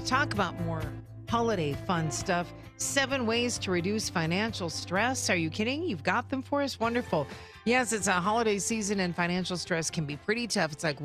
to talk about more holiday fun stuff. Seven ways to reduce financial stress. Are you kidding? You've got them for us? Wonderful. Yes, it's a holiday season and financial stress can be pretty tough. It's like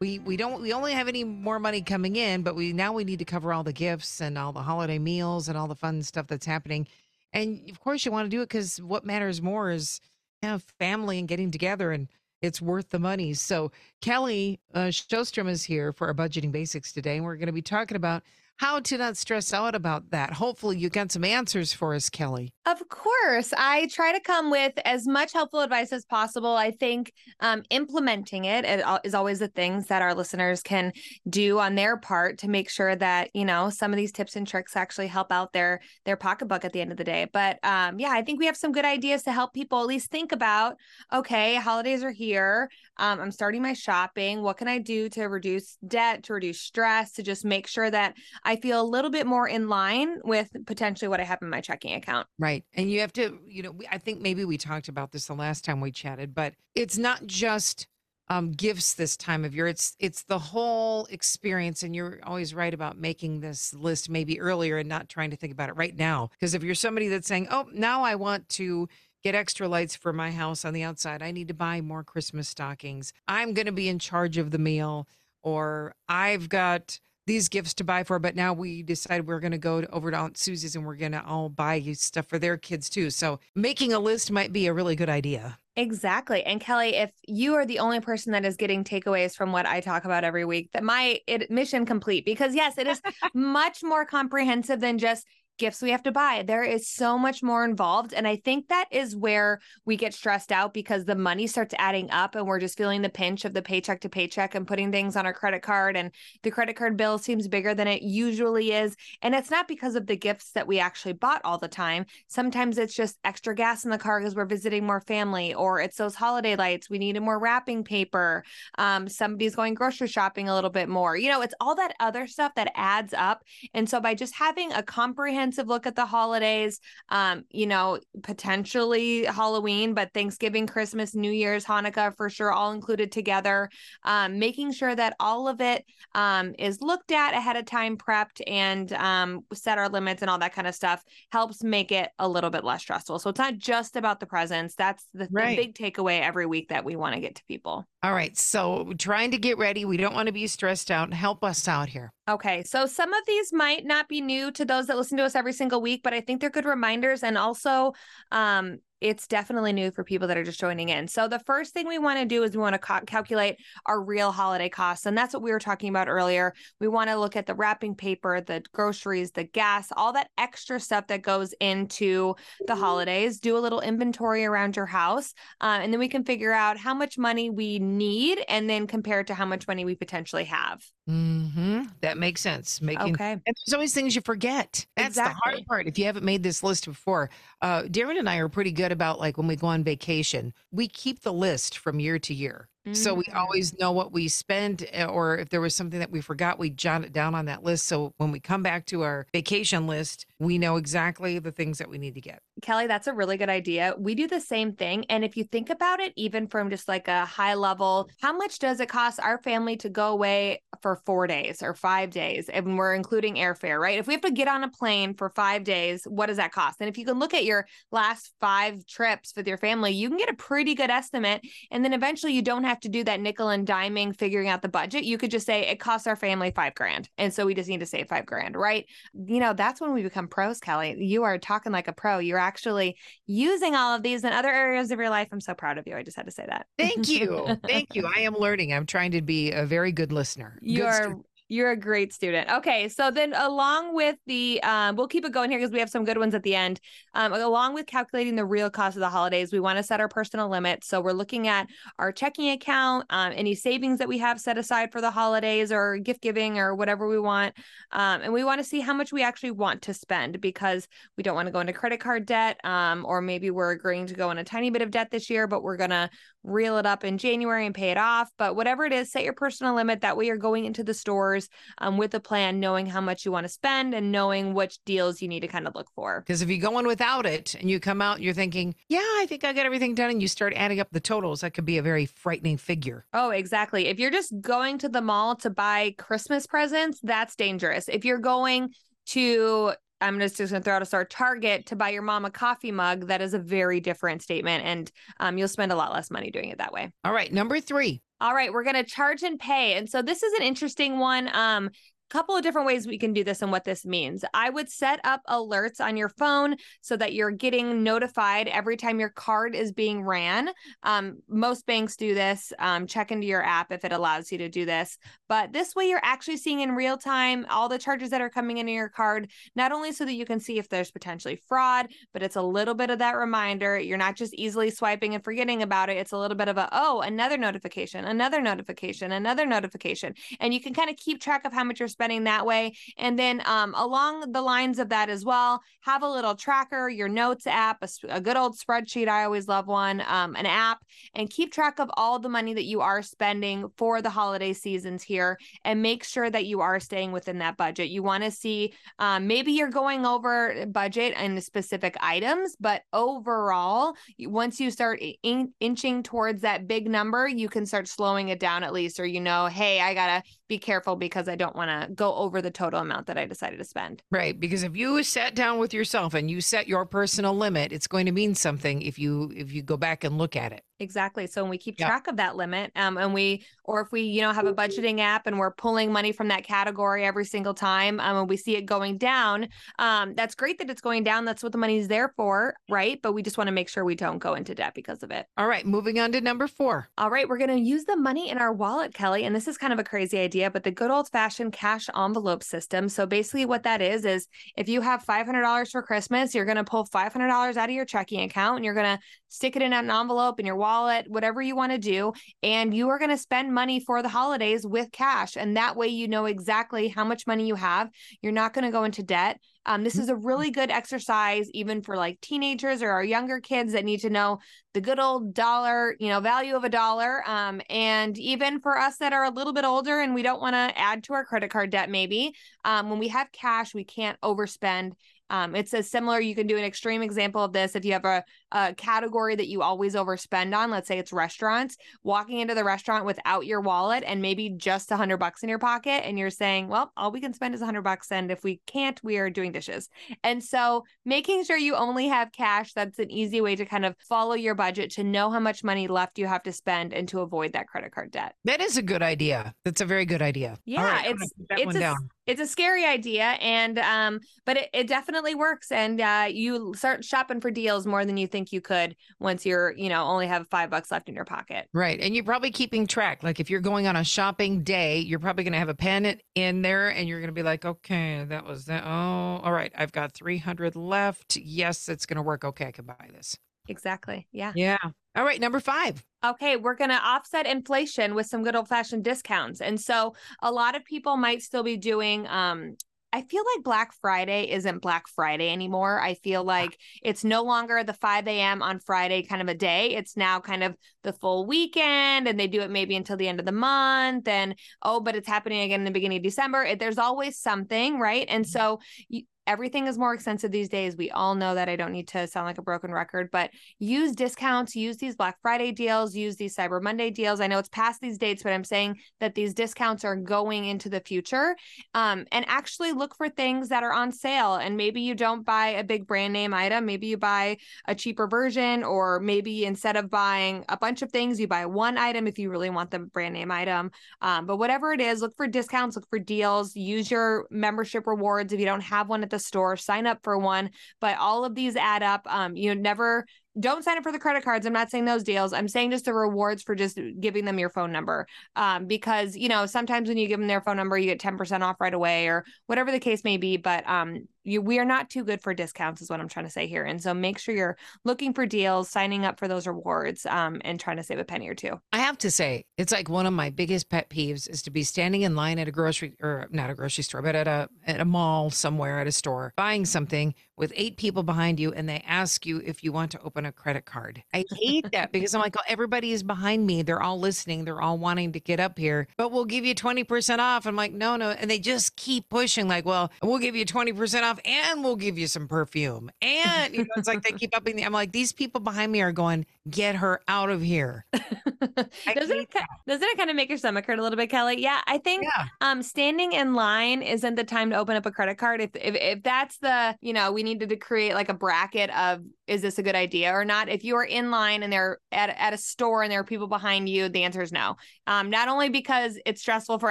we we don't we only have any more money coming in, but we now we need to cover all the gifts and all the holiday meals and all the fun stuff that's happening. And of course you want to do it cuz what matters more is you know, family and getting together and it's worth the money. So Kelly uh, Sjostrom is here for our budgeting basics today, and we're going to be talking about how to not stress out about that. Hopefully, you got some answers for us, Kelly. Of course. I try to come with as much helpful advice as possible. I think um, implementing it is always the things that our listeners can do on their part to make sure that, you know, some of these tips and tricks actually help out their their pocketbook at the end of the day. But um, yeah, I think we have some good ideas to help people at least think about, okay, holidays are here. Um, I'm starting my shopping. What can I do to reduce debt, to reduce stress, to just make sure that I feel a little bit more in line with potentially what I have in my checking account. Right. And you have to, you know, I think maybe we talked about this the last time we chatted, but it's not just um, gifts this time of year. It's it's the whole experience, and you're always right about making this list maybe earlier and not trying to think about it right now. Because if you're somebody that's saying, "Oh, now I want to get extra lights for my house on the outside. I need to buy more Christmas stockings. I'm going to be in charge of the meal, or I've got." These gifts to buy for, but now we decided we're going to go over to Aunt Susie's and we're going to all buy you stuff for their kids too. So making a list might be a really good idea. Exactly. And Kelly, if you are the only person that is getting takeaways from what I talk about every week, that my it, mission complete because yes, it is much more comprehensive than just gifts we have to buy. There is so much more involved. And I think that is where we get stressed out because the money starts adding up and we're just feeling the pinch of the paycheck to paycheck and putting things on our credit card. And the credit card bill seems bigger than it usually is. And it's not because of the gifts that we actually bought all the time. Sometimes it's just extra gas in the car because we're visiting more family, or it's those holiday lights. We needed more wrapping paper. Um, somebody's going grocery shopping a little bit more. You know, it's all that other stuff that adds up. And so by just having a comprehensive comprehensive look at the holidays. Um, you know, potentially Halloween, but Thanksgiving, Christmas, New Year's, Hanukkah for sure, all included together. Um, making sure that all of it um, is looked at ahead of time, prepped, and um, set our limits and all that kind of stuff helps make it a little bit less stressful. So it's not just about the presents. That's the, right. the big takeaway every week that we want to get to people. All right. So trying to get ready. We don't want to be stressed out. Help us out here. Okay. So some of these might not be new to those that listen to us every single week, but I think they're good reminders. And also, um, it's definitely new for people that are just joining in. So the first thing we want to do is we want to ca- calculate our real holiday costs, and that's what we were talking about earlier. We want to look at the wrapping paper, the groceries, the gas, all that extra stuff that goes into the holidays. Do a little inventory around your house, uh, and then we can figure out how much money we need, and then compare it to how much money we potentially have. Mm-hmm. That makes sense. Making okay. And there's always things you forget. That's exactly. the hard part. If you haven't made this list before, uh, Darren and I are pretty good about like when we go on vacation, we keep the list from year to year. So we mm. always know what we spend, eh, or if there was something that we forgot, we jot it down on that list. So when we come back to our vacation list, we know exactly the things that we need to get. Kelly, that's a really good idea. We do the same thing. And if you think about it, even from just like a high level, how much does it cost our family to go away for four days or five days? And we're including airfare, right? If we have to get on a plane for five days, what does that cost? And if you can look at your last five trips with your family, you can get a pretty good estimate. And then eventually you don't have to do that nickel and diming figuring out the budget. You could just say it costs our family five grand. And so we just need to save five grand, right? You know, that's when we become pros, Kelly. You are talking like a pro. You're actually using all of these in other areas of your life. I'm so proud of you. I just had to say that. Thank you. Thank you. I am learning. I'm trying to be a very good listener. You are you're a great student. Okay, so then along with the, um, we'll keep it going here because we have some good ones at the end. Um, along with calculating the real cost of the holidays, we want to set our personal limits. So we're looking at our checking account, um, any savings that we have set aside for the holidays or gift giving or whatever we want, um, and we want to see how much we actually want to spend because we don't want to go into credit card debt, um, or maybe we're agreeing to go in a tiny bit of debt this year, but we're gonna reel it up in January and pay it off. But whatever it is, set your personal limit. That way you're going into the stores um, with a plan, knowing how much you want to spend and knowing which deals you need to kind of look for. Because if you go in without it and you come out you're thinking, yeah, I think I got everything done, and you start adding up the totals, that could be a very frightening figure. Oh, exactly. If you're just going to the mall to buy Christmas presents, that's dangerous. If you're going to I'm just, just going to throw out a star Target to buy your mom a coffee mug. That is a very different statement. And um, you'll spend a lot less money doing it that way. All right. Number three. All right. We're going to charge and pay. And so this is an interesting one. Um, couple of different ways we can do this and what this means. I would set up alerts on your phone so that you're getting notified every time your card is being ran. Um, most banks do this. Um, check into your app if it allows you to do this. But this way, you're actually seeing in real time all the charges that are coming into your card, not only so that you can see if there's potentially fraud, but it's a little bit of that reminder. You're not just easily swiping and forgetting about it. It's a little bit of a, oh, another notification, another notification, another notification. And you can kind of keep track of how much you're spending that way. And then um, along the lines of that as well, have a little tracker, your notes app, a, a good old spreadsheet. I always love one, um, an app, and keep track of all the money that you are spending for the holiday seasons here and make sure that you are staying within that budget. You want to see um, maybe you're going over budget in specific items, but overall, once you start in- inching towards that big number, you can start slowing it down at least, or you know, hey, I got to be careful because I don't want to go over the total amount that I decided to spend. Right. Because if you sat down with yourself and you set your personal limit, it's going to mean something if you if you go back and look at it. Exactly. So when we keep track of that limit, um, and we, or if we, you know, have a budgeting app and we're pulling money from that category every single time, um, and we see it going down, um, that's great that it's going down. That's what the money's there for, right? But we just want to make sure we don't go into debt because of it. All right. Moving on to number four. All right. We're going to use the money in our wallet, Kelly. And this is kind of a crazy idea, but the good old fashioned cash envelope system. So basically, what that is, is if you have $500 for Christmas, you're going to pull $500 out of your checking account and you're going to stick it in an envelope in your wallet, whatever you want to do. And you are going to spend money for the holidays with cash. And that way, you know exactly how much money you have. You're not going to go into debt. Um, this is a really good exercise, even for like teenagers or our younger kids that need to know the good old dollar, you know, value of a dollar. Um, and even for us that are a little bit older and we don't want to add to our credit card debt, maybe um, when we have cash, we can't overspend um, it's a similar, you can do an extreme example of this if you have a, a category that you always overspend on. Let's say it's restaurants, walking into the restaurant without your wallet and maybe just a hundred bucks in your pocket. And you're saying, well, all we can spend is a hundred bucks. And if we can't, we are doing dishes. And so making sure you only have cash, that's an easy way to kind of follow your budget to know how much money left you have to spend and to avoid that credit card debt. That is a good idea. That's a very good idea. Yeah, right, it's it's a, it's a scary idea and um but it, it definitely works and uh you start shopping for deals more than you think you could once you're you know only have five bucks left in your pocket. Right and you're probably keeping track like if you're going on a shopping day you're probably going to have a pen in there and you're going to be like okay that was that oh all right i've got 300 left. Yes it's going to work. Okay i can buy this. Exactly yeah. Yeah. All right number five. Okay, we're going to offset inflation with some good old fashioned discounts. And so a lot of people might still be doing um I feel like Black Friday isn't Black Friday anymore. I feel like it's no longer the 5 a.m. on Friday kind of a day. It's now kind of the full weekend, and they do it maybe until the end of the month. And oh, but it's happening again in the beginning of December. It, there's always something, right? And mm-hmm. so you, everything is more expensive these days. We all know that. I don't need to sound like a broken record, but use discounts, use these Black Friday deals, use these Cyber Monday deals. I know it's past these dates, but I'm saying that these discounts are going into the future. Um, and actually look for things that are on sale. And maybe you don't buy a big brand name item, maybe you buy a cheaper version, or maybe instead of buying a bunch of things, you buy one item if you really want the brand name item. Um, but whatever it is, look for discounts, look for deals, use your membership rewards if you don't have one at the store, sign up for one. But all of these add up. Um, you never don't sign up for the credit cards. I'm not saying those deals. I'm saying just the rewards for just giving them your phone number. Um, because you know sometimes when you give them their phone number, you get 10% off right away or whatever the case may be. But um, you, we are not too good for discounts, is what I'm trying to say here. And so make sure you're looking for deals, signing up for those rewards, um, and trying to save a penny or two. I have to say, it's like one of my biggest pet peeves is to be standing in line at a grocery or not a grocery store, but at a at a mall somewhere at a store buying something with eight people behind you and they ask you if you want to open a credit card. I hate that because I'm like, oh, everybody is behind me. They're all listening. They're all wanting to get up here, but we'll give you 20% off. I'm like, no, no. And they just keep pushing, like, well, we'll give you 20% off and we'll give you some perfume. And, you know, it's like they keep upping the, I'm like, these people behind me are going, get her out of here. doesn't it, doesn't it kind of make your stomach hurt a little bit, Kelly? Yeah, I think yeah. um standing in line isn't the time to open up a credit card. If, if if that's the, you know, we needed to create like a bracket of is this a good idea or not? If you are in line and they're at, at a store and there are people behind you, the answer is no. Um, not only because it's stressful for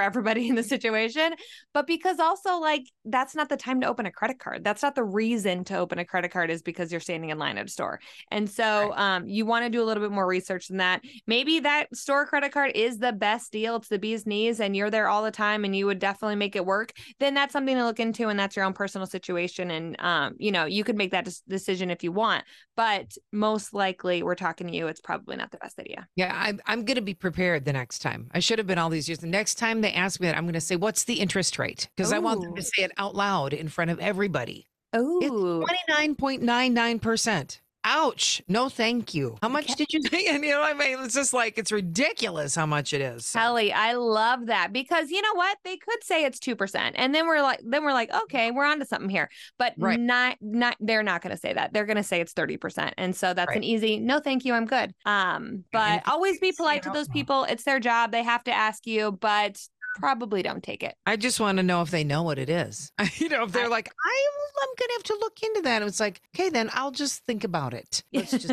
everybody in the situation, but because also like that's not the time to open a credit card. That's not the reason to open a credit card is because you're standing in line at a store. And so right. um, you want to do a little bit more research than that. Maybe that store credit card is the best deal. It's the bee's knees and you're there all the time and you would definitely make it work. Then that's something to look into and that's your own personal situation. And, um, you know, you could make that decision if you want but most likely we're talking to you it's probably not the best idea. Yeah i'm, I'm going to be prepared the next time. I should have been all these years. The next time they ask me that i'm going to say what's the interest rate? Because i want them to say it out loud in front of everybody. Oh, 29.99% ouch. No thank you. How much did you think? And you know i mean it's just like it's ridiculous how much it is kelly i love that because you know what? They could say it's 2% and then we're like then we're like okay we're on to something here. But right. not not they're not going to say that. They're going to say it's 30% and so that's right. an easy no thank you i'm good. Um but always be polite to those people. It's their job. They have to ask you but probably don't take it. I just want to know if they know what it is. you know, if they're I, like, I'm, I'm going to have to look into that. And it's like, okay, then I'll just think about it. Let's just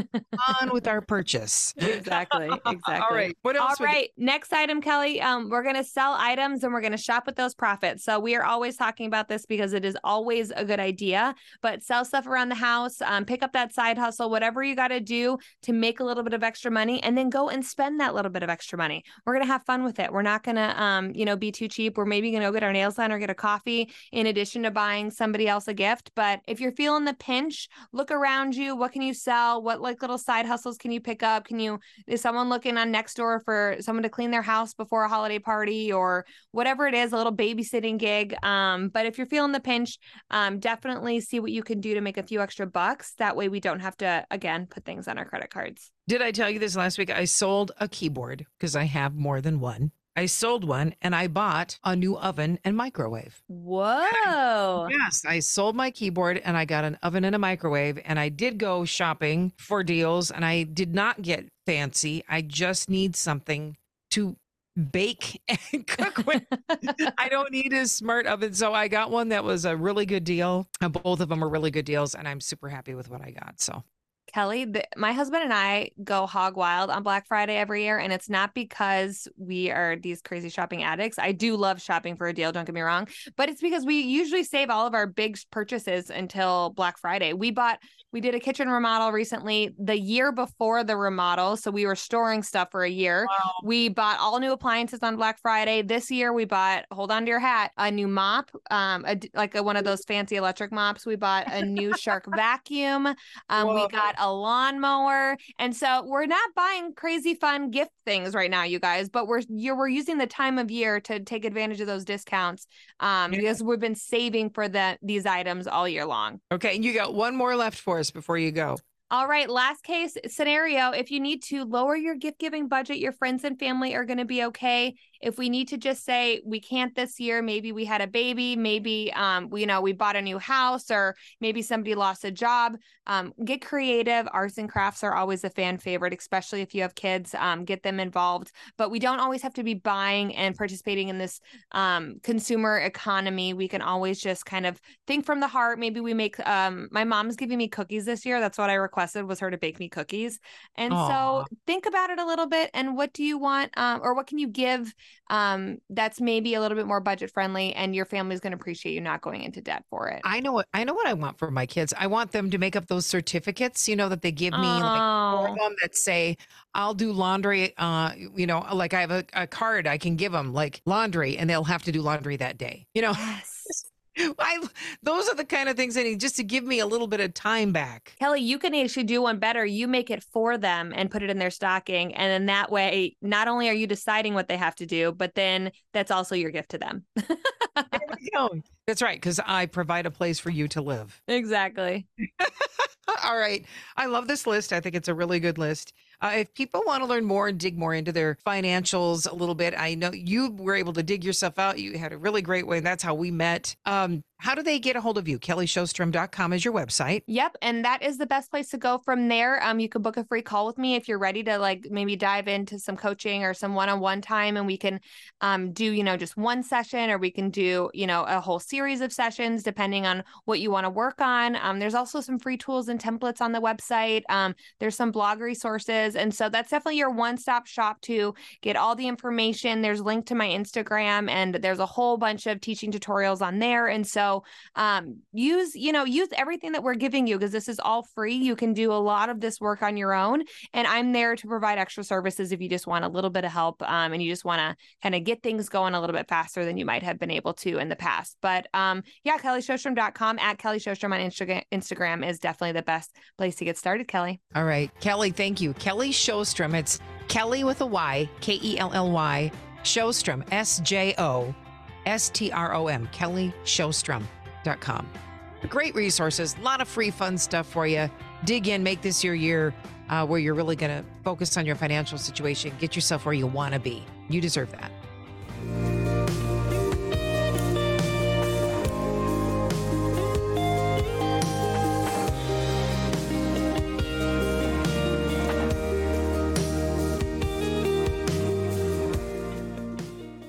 on with our purchase. Exactly. Exactly. All right. What else? All right. Next item, Kelly. Um, we're going to sell items and we're going to shop with those profits. So we are always talking about this because it is always a good idea. But sell stuff around the house, um, pick up that side hustle, whatever you got to do to make a little bit of extra money, and then go and spend that little bit of extra money. We're going to have fun with it. We're not going to, um, you know, be too cheap. We're maybe going to go get our nails done or get a coffee in addition to buying somebody else a gift. But if you're feeling the pinch, look around you. What can you sell? What like little side hustles can you pick up? Can you, is someone looking on next door for someone to clean their house before a holiday party or whatever it is, a little babysitting gig? Um, but if you're feeling the pinch, um, definitely see what you can do to make a few extra bucks. That way we don't have to, again, put things on our credit cards. Did I tell you this last week? I sold a keyboard because I have more than one. I sold one and I bought a new oven and microwave. Whoa. Yes, I sold my keyboard and I got an oven and a microwave. And I did go shopping for deals and I did not get fancy. I just need something to bake and cook with. I don't need a smart oven. So I got one that was a really good deal. Both of them are really good deals. And I'm super happy with what I got. So Kelly, the, my husband and I go hog wild on Black Friday every year. And it's not because we are these crazy shopping addicts. I do love shopping for a deal, don't get me wrong. But it's because we usually save all of our big purchases until Black Friday. We bought we did a kitchen remodel recently the year before the remodel. So we were storing stuff for a year. Wow. We bought all new appliances on Black Friday. This year we bought, hold on to your hat, a new mop, um, a, like a, one of those fancy electric mops. We bought a new Shark vacuum. Um, we got a lawnmower. And so we're not buying crazy fun gift things right now, you guys, but we're you're we're using the time of year to take advantage of those discounts um, yeah. because we've been saving for the these items all year long. Okay. And you got one more left for us before you go. All right, last case scenario. If you need to lower your gift giving budget, your friends and family are going to be okay if we need to just say we can't this year maybe we had a baby maybe um we, you know we bought a new house or maybe somebody lost a job um, get creative. Arts and crafts are always a fan favorite especially if you have kids um, get them involved. But we don't always have to be buying and participating in this um, consumer economy. We can always just kind of think from the heart. Maybe we make um, my mom's giving me cookies this year. That's what i requested was her to bake me cookies. And Aww. so think about it a little bit and what do you want um, or what can you give um, that's maybe a little bit more budget friendly and your family's going to appreciate you not going into debt for it. I know what I know what I want for my kids. I want them to make up those certificates, you know, that they give me oh. like of them that say I'll do laundry uh, you know, like I have a, a card I can give them like laundry and they'll have to do laundry that day. You know. Yes I, those are the kind of things I need just to give me a little bit of time back. Kelly, you can actually do one better. You make it for them and put it in their stocking. And then that way, not only are you deciding what they have to do, but then that's also your gift to them. there we go. That's right, because I provide a place for you to live. Exactly. All right. I love this list. I think it's a really good list. Uh, if people want to learn more and dig more into their financials a little bit, I know you were able to dig yourself out. You had a really great way. And That's how we met. Um, how do they get a hold of you? KellySjostrom.com is your website. Yep. And that is the best place to go from there. Um, you can book a free call with me if you're ready to like maybe dive into some coaching or some one-on-one time and we can um, do, you know, just one session or we can do, you know, a whole series of sessions depending on what you want to work on. Um, there's also some free tools and templates on the website. Um, there's some blog resources. And so that's definitely your one-stop shop to get all the information. There's link to my Instagram and there's a whole bunch of teaching tutorials on there. And so so um, use, you know, use everything that we're giving you because this is all free. You can do a lot of this work on your own. And I'm there to provide extra services if you just want a little bit of help um, and you just want to kind of get things going a little bit faster than you might have been able to in the past. But um, yeah, KellySjostrom.com at Kelly Sjostrom on Instagram, Instagram is definitely the best place to get started, Kelly. All right. Kelly, thank you. Kelly Sjostrom. It's Kelly with a Y, K E L L Y, Sjostrom, S J O S T R O M, KellySjostrom.com. Great resources, a lot of free fun stuff for you. Dig in, make this your year uh, where you're really going to focus on your financial situation, get yourself where you want to be. You deserve that.